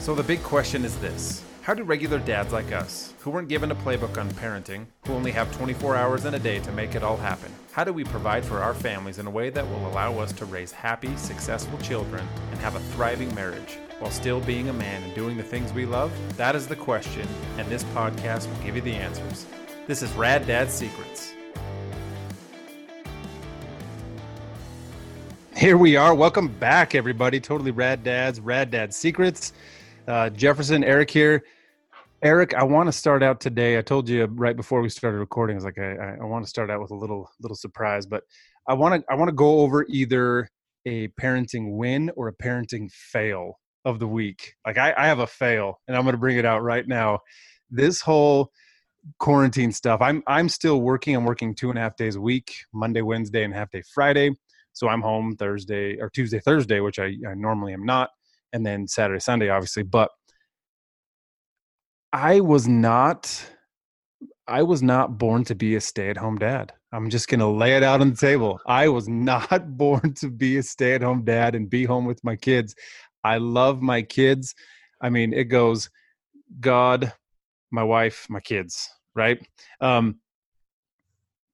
So the big question is this How do regular dads like us, who weren't given a playbook on parenting, who only have 24 hours in a day to make it all happen, how do we provide for our families in a way that will allow us to raise happy, successful children and have a thriving marriage while still being a man and doing the things we love? That is the question, and this podcast will give you the answers. This is Rad Dad Secrets. Here we are. Welcome back, everybody. Totally Rad Dads, Rad Dad Secrets. Uh, Jefferson, Eric here. Eric, I want to start out today. I told you right before we started recording, I was like, I, I want to start out with a little little surprise, but I want to I want to go over either a parenting win or a parenting fail of the week. Like I, I have a fail, and I'm going to bring it out right now. This whole quarantine stuff. I'm I'm still working. I'm working two and a half days a week, Monday, Wednesday, and half day Friday. So I'm home Thursday or Tuesday, Thursday, which I, I normally am not, and then Saturday, Sunday, obviously. But I was not I was not born to be a stay-at-home dad. I'm just to lay it out on the table. I was not born to be a stay-at-home dad and be home with my kids. I love my kids. I mean, it goes God, my wife, my kids, right? Um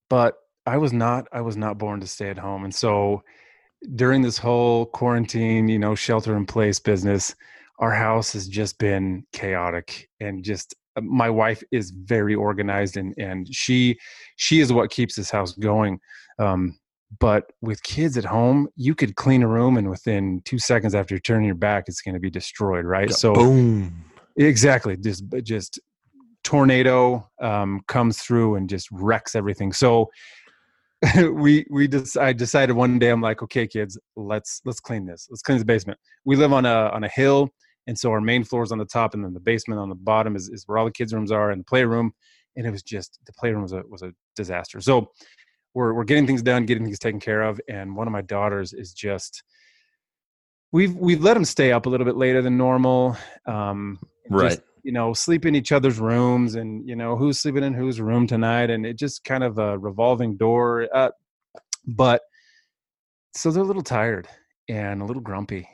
but I was not I was not born to stay at home. And so during this whole quarantine, you know, shelter in place business, our house has just been chaotic and just uh, my wife is very organized and and she she is what keeps this house going. Um but with kids at home, you could clean a room and within 2 seconds after you turn your back it's going to be destroyed, right? So boom. Exactly. Just just tornado um, comes through and just wrecks everything. So we we just I decided one day I'm like, okay, kids, let's let's clean this. Let's clean the basement. We live on a on a hill, and so our main floor is on the top, and then the basement on the bottom is, is where all the kids' rooms are, and the playroom. And it was just the playroom was a was a disaster. So we're we're getting things done, getting things taken care of, and one of my daughters is just we've we've let them stay up a little bit later than normal. Um, right. Just, you know sleep in each other's rooms and you know who's sleeping in whose room tonight and it just kind of a revolving door uh, but so they're a little tired and a little grumpy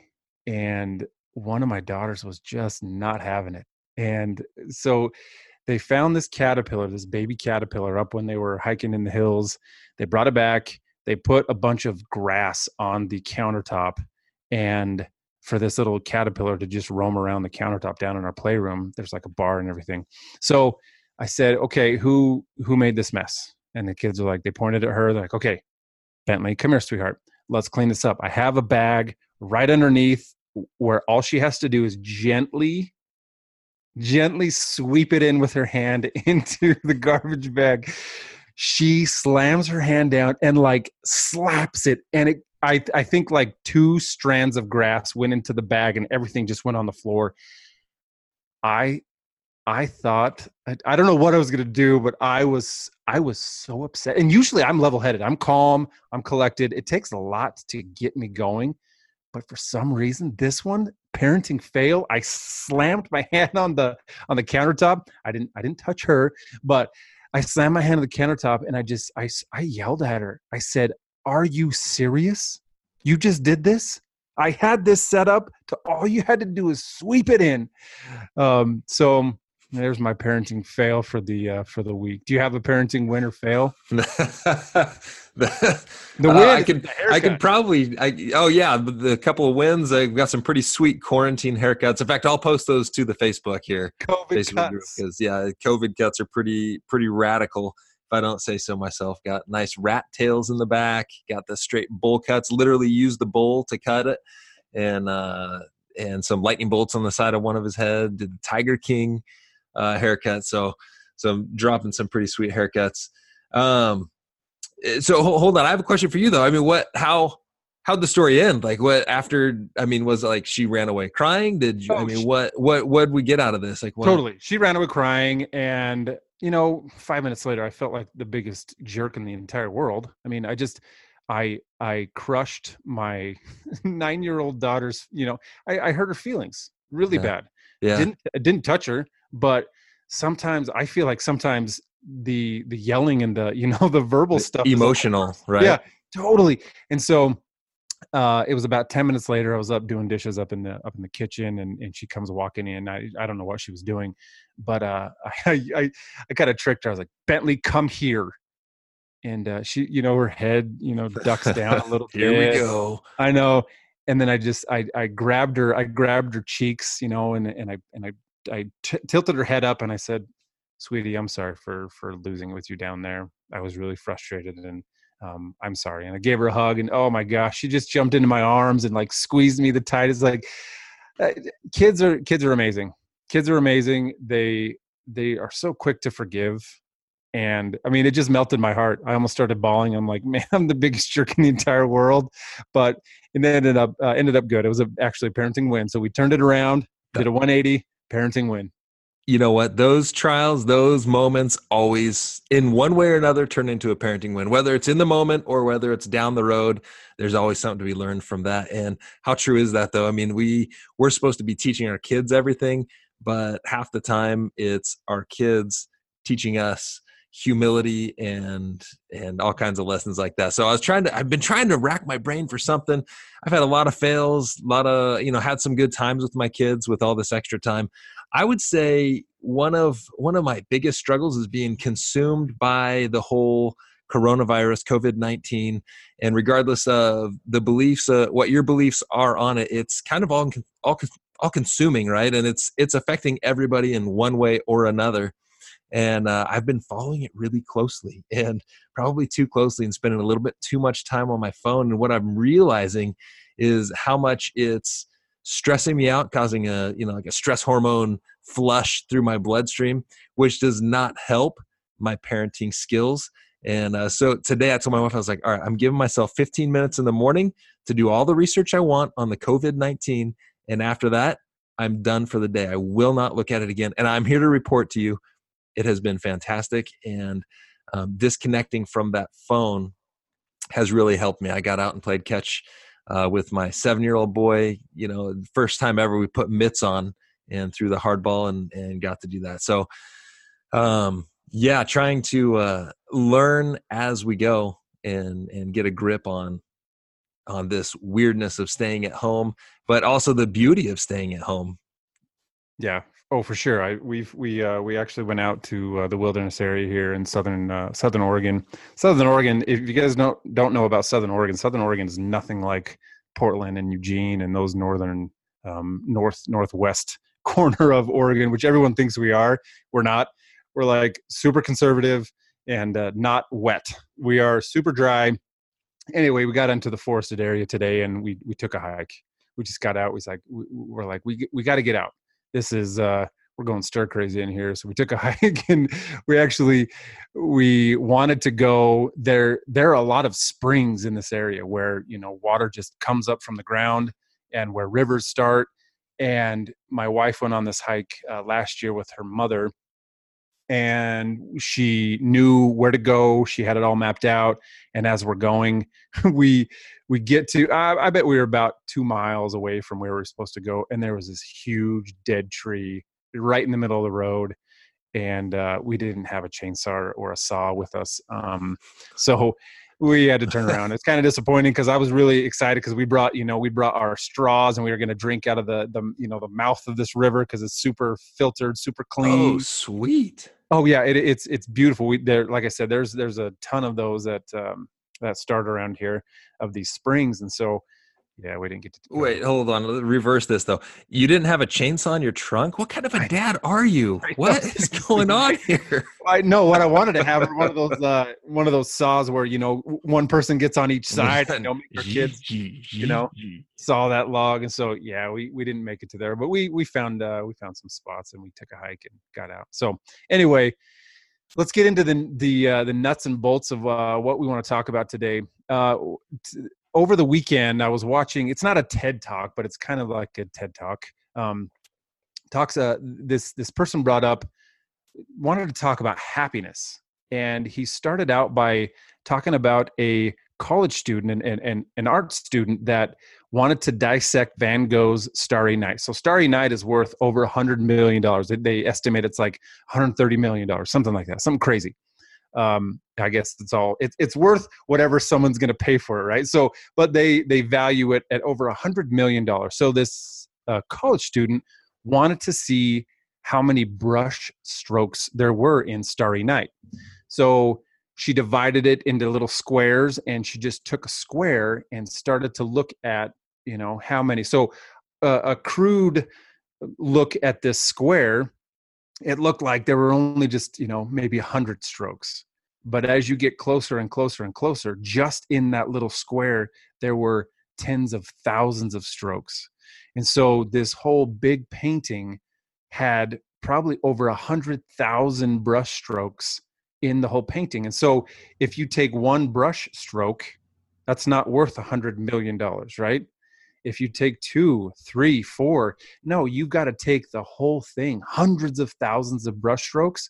and one of my daughters was just not having it and so they found this caterpillar this baby caterpillar up when they were hiking in the hills. They brought it back. They put a bunch of grass on the countertop and for this little caterpillar to just roam around the countertop down in our playroom. There's like a bar and everything. So I said, okay, who who made this mess? And the kids are like, they pointed at her. They're like, okay, Bentley, come here, sweetheart. Let's clean this up. I have a bag right underneath where all she has to do is gently, gently sweep it in with her hand into the garbage bag. She slams her hand down and like slaps it, and it I I think like two strands of grass went into the bag and everything just went on the floor. I I thought I, I don't know what I was gonna do, but I was I was so upset. And usually I'm level headed. I'm calm. I'm collected. It takes a lot to get me going, but for some reason, this one parenting fail. I slammed my hand on the on the countertop. I didn't I didn't touch her, but I slammed my hand on the countertop and I just I I yelled at her. I said, are you serious? You just did this? I had this set up to all you had to do is sweep it in. Um, so there's my parenting fail for the uh, for the week. Do you have a parenting win or fail? the, the uh, win, uh, I could I could probably I, oh yeah, the, the, couple of wins. I've got some pretty sweet quarantine haircuts. In fact, I'll post those to the Facebook here. COVID Facebook cuts because yeah, COVID cuts are pretty pretty radical. If I don't say so myself. Got nice rat tails in the back. Got the straight bowl cuts. Literally used the bowl to cut it, and uh, and some lightning bolts on the side of one of his head. Did the Tiger King uh, haircut. So so I'm dropping some pretty sweet haircuts. Um, eh, so hold on, I have a question for you though. I mean, what? How? How'd the story end? Like what after? I mean, was it like she ran away crying? Did you? Oh, I mean, what what what did we get out of this? Like what? totally, she ran away crying, and you know, five minutes later, I felt like the biggest jerk in the entire world. I mean, I just, I, I crushed my nine-year-old daughter's. You know, I, I hurt her feelings really yeah. bad. Yeah, didn't I didn't touch her, but sometimes I feel like sometimes the the yelling and the you know the verbal stuff emotional, right? Yeah, totally. And so uh, it was about 10 minutes later i was up doing dishes up in the up in the kitchen and, and she comes walking in I, I don't know what she was doing but uh, i i, I kind of tricked her i was like bentley come here and uh, she you know her head you know ducks down a little Here bit we go. i know and then i just i i grabbed her i grabbed her cheeks you know and and i and i i t- tilted her head up and i said sweetie i'm sorry for for losing with you down there i was really frustrated and um, I'm sorry. And I gave her a hug, and oh my gosh, she just jumped into my arms and like squeezed me the tightest. Like, uh, kids are kids are amazing. Kids are amazing. They they are so quick to forgive, and I mean, it just melted my heart. I almost started bawling. I'm like, man, I'm the biggest jerk in the entire world, but it ended up uh, ended up good. It was a, actually a parenting win. So we turned it around, did a 180, parenting win. You know what? Those trials those moments always in one way or another turn into a parenting win. Whether it's in the moment or whether it's down the road there's always something to be learned from that. And how true is that though? I mean we we're supposed to be teaching our kids everything but half the time it's our kids teaching us humility and and all kinds of lessons like that. So i was trying to i've been trying to rack my brain for something. I've had a lot of fails a lot of you know had some good times with my kids with all this extra time. I would say one of one of my biggest struggles is being consumed by the whole coronavirus covid-19 and regardless of the beliefs uh, what your beliefs are on it it's kind of all all all consuming right? And it's it's affecting everybody in one way or another and uh, I've been following it really closely and probably too closely and spending a little bit too much time on my phone. And what I'm realizing is how much it's stressing me out, causing a you know like a stress hormone flush through my bloodstream, which does not help my parenting skills. And uh, so today I told my wife, I was like, all right, I'm giving myself 15 minutes in the morning to do all the research I want on the COVID 19. And after that, I'm done for the day. I will not look at it again. And I'm here to report to you it has been fantastic. And um, disconnecting from that phone has really helped me. I got out and played catch uh, with my seven year old boy. You know, first time ever we put mitts on and threw the hard ball and, and got to do that. So, um, yeah, trying to uh, learn as we go and and get a grip on on this weirdness of staying at home, but also the beauty of staying at home. Yeah, Oh, for sure. I we've we uh, we actually went out to uh, the wilderness area here in southern uh, Southern Oregon. Southern Oregon. If you guys don't don't know about Southern Oregon, Southern Oregon is nothing like Portland and Eugene and those northern um, north northwest corner of Oregon, which everyone thinks we are. We're not. We're like super conservative and uh, not wet. We are super dry. Anyway, we got into the forested area today and we we took a hike. We just got out. We like we, we're like we we got to get out this is uh we're going stir crazy in here so we took a hike and we actually we wanted to go there there are a lot of springs in this area where you know water just comes up from the ground and where rivers start and my wife went on this hike uh, last year with her mother and she knew where to go she had it all mapped out and as we're going we we get to I, I, bet we were about two miles away from where we were supposed to go and there was this huge dead tree right in the middle of the road and uh, we didn't have a chainsaw or a saw with us um, so we had to turn around. It's kind of disappointing because i was really excited because we brought you know we brought our straws and we were going to drink out of the the you know the mouth of this river because it's super filtered super clean. oh sweet. Oh yeah it, it's it's beautiful. We there like i said there's there's a ton of those that um, that start around here of these springs and so yeah we didn't get to wait hold on reverse this though. You didn't have a chainsaw in your trunk? What kind of a dad are you? What is going on here? I know what i wanted to have one of those uh one of those saws where you know one person gets on each side and you know, make our kids you know saw that log and so yeah we we didn't make it to there but we we found uh we found some spots and we took a hike and got out. So anyway let's get into the the uh, the nuts and bolts of uh, what we want to talk about today. Uh, t- over the weekend, I was watching. It's not a TED talk, but it's kind of like a TED talk. Um, talks. Uh, this this person brought up wanted to talk about happiness, and he started out by talking about a college student and, and, an art student that wanted to dissect Van Gogh's Starry Night. So Starry Night is worth over a hundred million dollars. They estimate it's like 130 million dollars, something like that, something crazy. um, I guess it's all it's it's worth whatever someone's going to pay for it, right? So, but they they value it at over a hundred million dollars. So this uh, college student wanted to see how many brush strokes there were in Starry Night. So she divided it into little squares, and she just took a square and started to look at you know how many. So uh, a crude look at this square it looked like there were only just you know maybe a hundred strokes but as you get closer and closer and closer, just in that little square, there were tens of thousands of strokes. And so this whole big painting had probably over a hundred thousand brush strokes in the whole painting. And so if you take one brush stroke, that's not worth a hundred million dollars, right? If you take two, three, four, no, you've got to take the whole thing, hundreds of thousands of brush strokes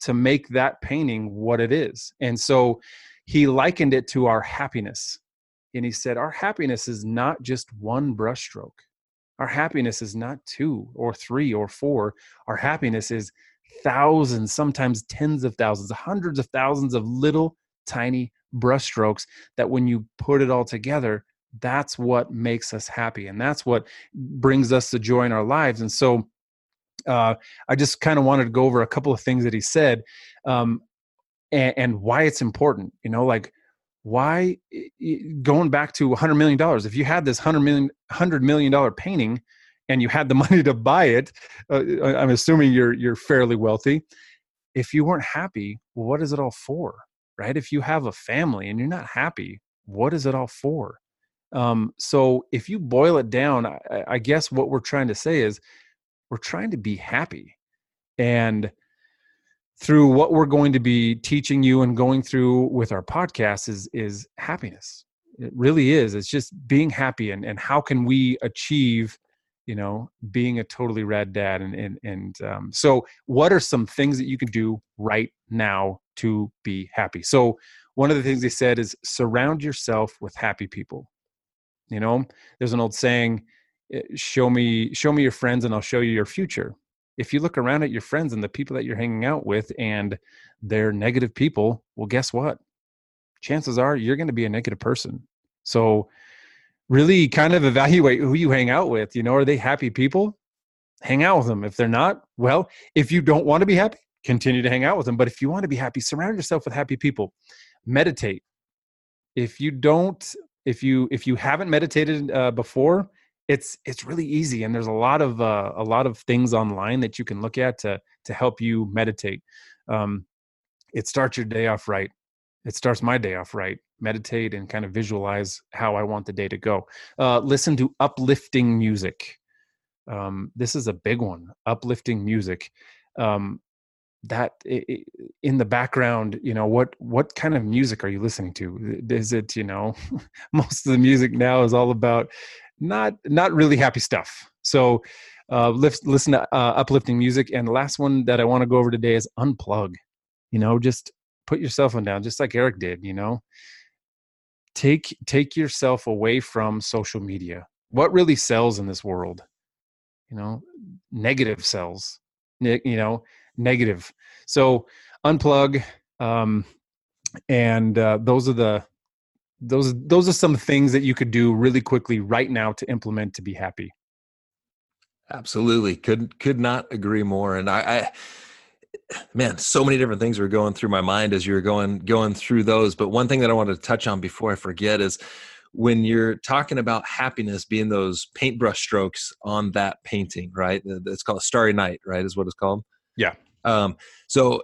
to make that painting what it is. And so he likened it to our happiness. And he said, Our happiness is not just one brushstroke. Our happiness is not two or three or four. Our happiness is thousands, sometimes tens of thousands, hundreds of thousands of little tiny brushstrokes that when you put it all together, that's what makes us happy. And that's what brings us the joy in our lives. And so uh, I just kind of wanted to go over a couple of things that he said um, and, and why it's important. You know, like why going back to 100 million dollars. If you had this 100 million 100 million dollar painting and you had the money to buy it, uh, I'm assuming you're you're fairly wealthy. If you weren't happy, what is it all for? Right? If you have a family and you're not happy, what is it all for? Um, so if you boil it down, I, I guess what we're trying to say is we're trying to be happy and through what we're going to be teaching you and going through with our podcast is is happiness it really is it's just being happy and and how can we achieve you know being a totally rad dad and and, and um, so what are some things that you can do right now to be happy so one of the things they said is surround yourself with happy people you know there's an old saying Eh, show me show me your friends and I'll show you your future. If you look around at your friends and the people that you're hanging out with and they're negative people, well guess what? Chances are you're going to be a negative person. So really kind of evaluate who you hang out with, you know, are they happy people? Hang out with them. If they're not, well, if you don't want to be happy, continue to hang out with them, but if you want to be happy, surround yourself with happy people. Meditate. If you don't if you if you haven't meditated uh, before, it's it's really easy and there's a lot of uh, a lot of things online that you can look at to to help you meditate um, it starts your day off right it starts my day off right meditate and kind of visualize how i want the day to go uh, listen to uplifting music um, this is a big one uplifting music um, that in the background you know what what kind of music are you listening to is it you know most of the music now is all about not not really happy stuff. So uh, lift, listen to uh, uplifting music. And the last one that I want to go over today is unplug. You know, just put your cell phone down, just like Eric did. You know, take take yourself away from social media. What really sells in this world? You know, negative sells. You know, negative. So unplug. Um, and uh, those are the those those are some things that you could do really quickly right now to implement to be happy absolutely could could not agree more and i, I man so many different things were going through my mind as you were going going through those but one thing that i wanted to touch on before i forget is when you're talking about happiness being those paintbrush strokes on that painting right? It's called starry night right is what it's called? Yeah. Um so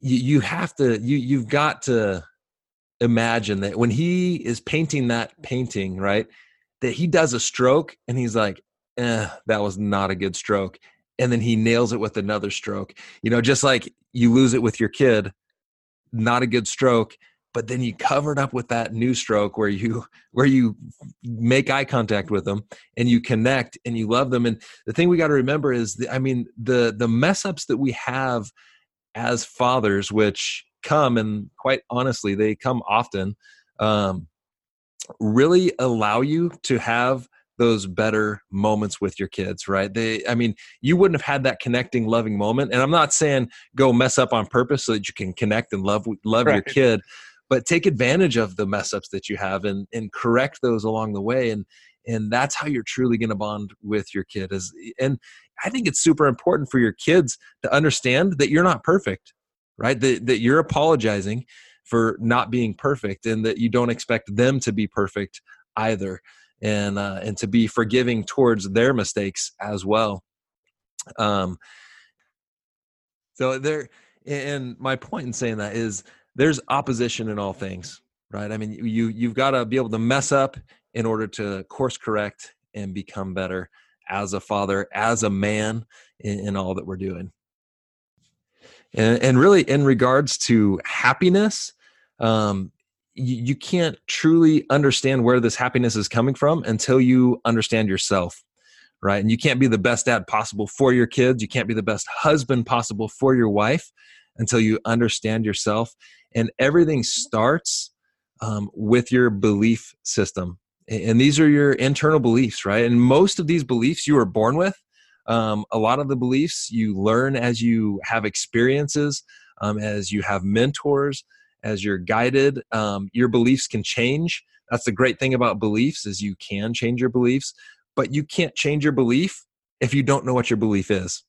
you, you have to you you've got to imagine that when he is painting that painting, right, that he does a stroke and he's like, eh, that was not a good stroke. And then he nails it with another stroke. You know, just like you lose it with your kid, not a good stroke, but then you cover it up with that new stroke where you where you make eye contact with them and you connect and you love them. And the thing we got to remember is, the, I mean, the the mess ups that we have as fathers, which come and quite honestly they come often um, really allow you to have those better moments with your kids right? They i mean you wouldn't have had that connecting loving moment and i'm not saying go mess up on purpose so that you can connect and love love right. your kid but take advantage of the mess ups that you have and and correct those along the way and and that's how you're truly going to bond with your kid is and i think it's super important for your kids to understand that you're not perfect right? That, that you're apologizing for not being perfect and that you don't expect them to be perfect either and uh, and to be forgiving towards their mistakes as well. Um so there and my point in saying that is there's opposition in all things right? I mean you you've got to be able to mess up in order to course correct and become better as a father as a man in, in all that we're doing. And, and really in regards to happiness um, you, you can't truly understand where this happiness is coming from until you understand yourself right? And you can't be the best dad possible for your kids. You can't be the best husband possible for your wife until you understand yourself. And everything starts um, with your belief system. And these are your internal beliefs right? And most of these beliefs you were born with um, a lot of the beliefs you learn as you have experiences um, as you have mentors as you're guided um, your beliefs can change. That's the great thing about beliefs is you can change your beliefs but you can't change your belief if you don't know what your belief is.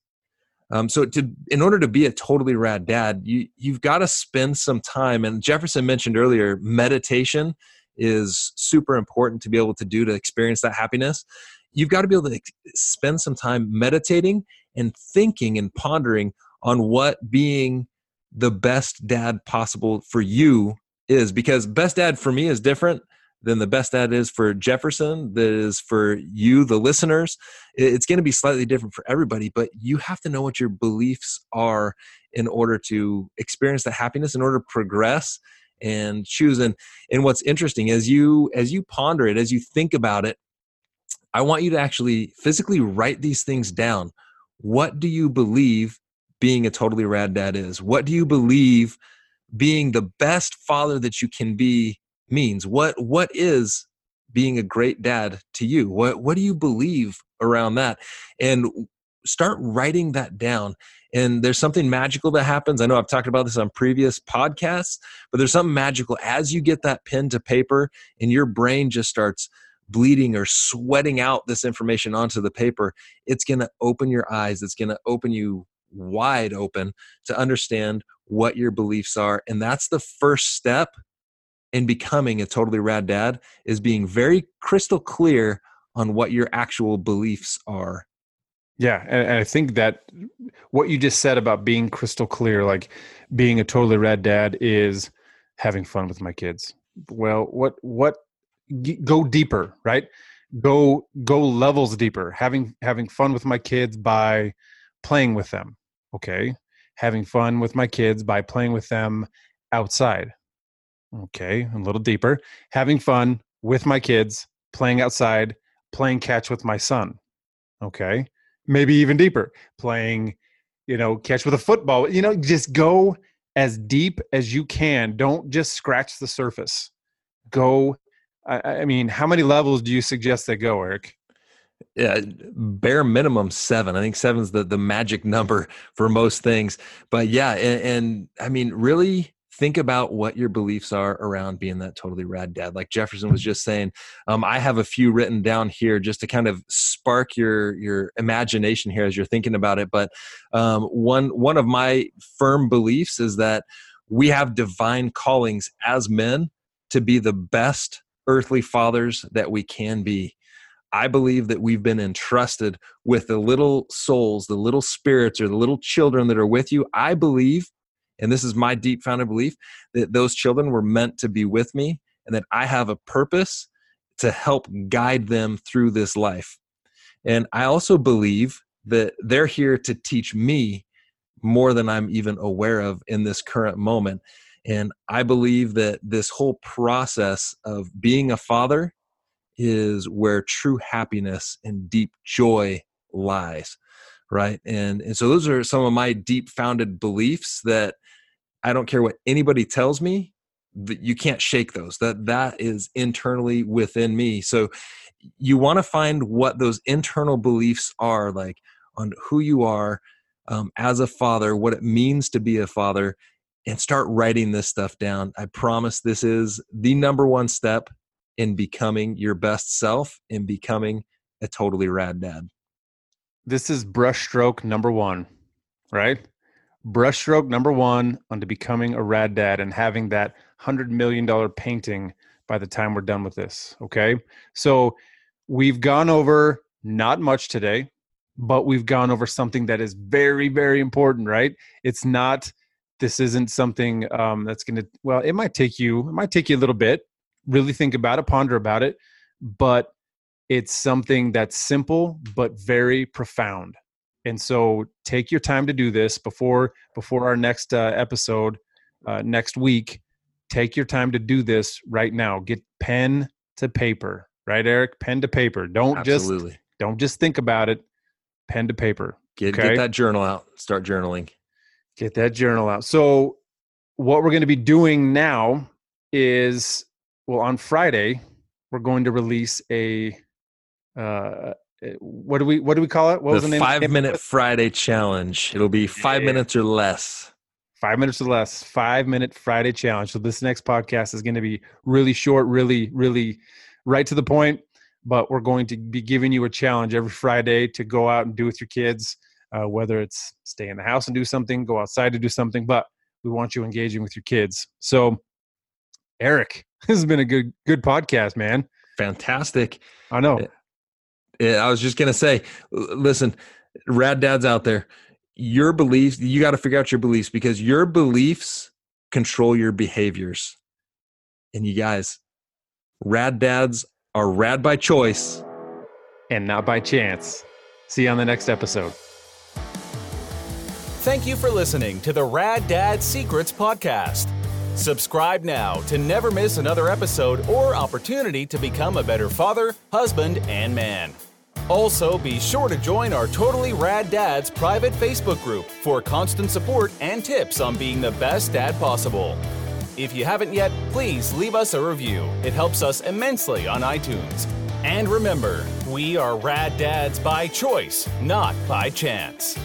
Um, so to in order to be a totally rad dad you you've got to spend some time and jefferson mentioned earlier meditation is super important to be able to do to experience that happiness. You've got to be able to spend some time meditating and thinking and pondering on what being the best dad possible for you is because best dad for me is different than the best dad is for Jefferson, that is for you, the listeners. It's going to be slightly different for everybody, but you have to know what your beliefs are in order to experience the happiness, in order to progress and choose. And, and what's interesting as you as you ponder it, as you think about it, I want you to actually physically write these things down. What do you believe being a totally rad dad is? What do you believe being the best father that you can be means? What what is being a great dad to you? What what do you believe around that? And start writing that down. And there's something magical that happens. I know I've talked about this on previous podcasts, but there's something magical as you get that pen to paper and your brain just starts bleeding or sweating out this information onto the paper. It's going to open your eyes. It's going to open you wide open to understand what your beliefs are and that's the first step in becoming a totally rad dad is being very crystal clear on what your actual beliefs are. Yeah and i think that what you just said about being crystal clear like being a totally rad dad is having fun with my kids. Well what what go deeper right? Go go levels deeper. Having having fun with my kids by playing with them. Okay. Having fun with my kids by playing with them outside. Okay. A little deeper. Having fun with my kids, playing outside, playing catch with my son. Okay. Maybe even deeper. Playing, you know, catch with a football. You know, just go as deep as you can. Don't just scratch the surface. Go. I, mean, how many levels do you suggest they go, Eric? Yeah, bare minimum seven. I think seven's the the magic number for most things. But yeah, and, and, I mean, really think about what your beliefs are around being that totally rad dad. Like Jefferson was just saying, um, I have a few written down here just to kind of spark your your imagination here as you're thinking about it. But um, one one of my firm beliefs is that we have divine callings as men to be the best earthly fathers that we can be I believe that we've been entrusted with the little souls, the little spirits, or the little children that are with you. I believe, and this is my deep founded belief, that those children were meant to be with me and that I have a purpose to help guide them through this life. And I also believe that they're here to teach me more than I'm even aware of in this current moment. And I believe that this whole process of being a father is where true happiness and deep joy lies right? And and so those are some of my deep founded beliefs that i don't care what anybody tells me that you can't shake those that that is internally within me. So you want to find what those internal beliefs are like on who you are um, as a father, what it means to be a father, and start writing this stuff down. I promise this is the number one step in becoming your best self in becoming a totally rad dad. This is brushstroke number one, right? Brushstroke number one onto becoming a rad dad and having that hundred million dollar painting by the time we're done with this. Okay. So we've gone over not much today, but we've gone over something that is very, very important, right? It's not, this isn't something um, that's going to, well, it might take you, it might take you a little bit, really think about it, ponder about it, but it's something that's simple, but very profound. And so take your time to do this before before our next uh, episode uh, next week. Take your time to do this right now. Get pen to paper, right, Eric? Pen to paper. Don't Absolutely. just don't just think about it. Pen to paper. Get okay? get that journal out. Start journaling. Get that journal out. So what we're going to be doing now is well on Friday we're going to release a uh, what do we what do we call it? What the was the name? Five minute Friday challenge. It'll be five yeah. minutes or less. Five minutes or less. Five minute Friday challenge. So this next podcast is going to be really short, really, really right to the point. But we're going to be giving you a challenge every Friday to go out and do with your kids. Uh, whether it's stay in the house and do something, go outside to do something, but we want you engaging with your kids. So, Eric, this has been a good good podcast, man. Fantastic. I know. Eh, eh, I was just gonna say, listen, rad dads out there, your beliefs, you got to figure out your beliefs because your beliefs control your behaviors. And you guys, rad dads are rad by choice and not by chance. See you on the next episode. Thank you for listening to the Rad Dad Secrets podcast. Subscribe now to never miss another episode or opportunity to become a better father, husband, and man. Also, be sure to join our Totally Rad Dads private Facebook group for constant support and tips on being the best dad possible. If you haven't yet, please leave us a review. It helps us immensely on iTunes. And remember, we are rad dads by choice, not by chance.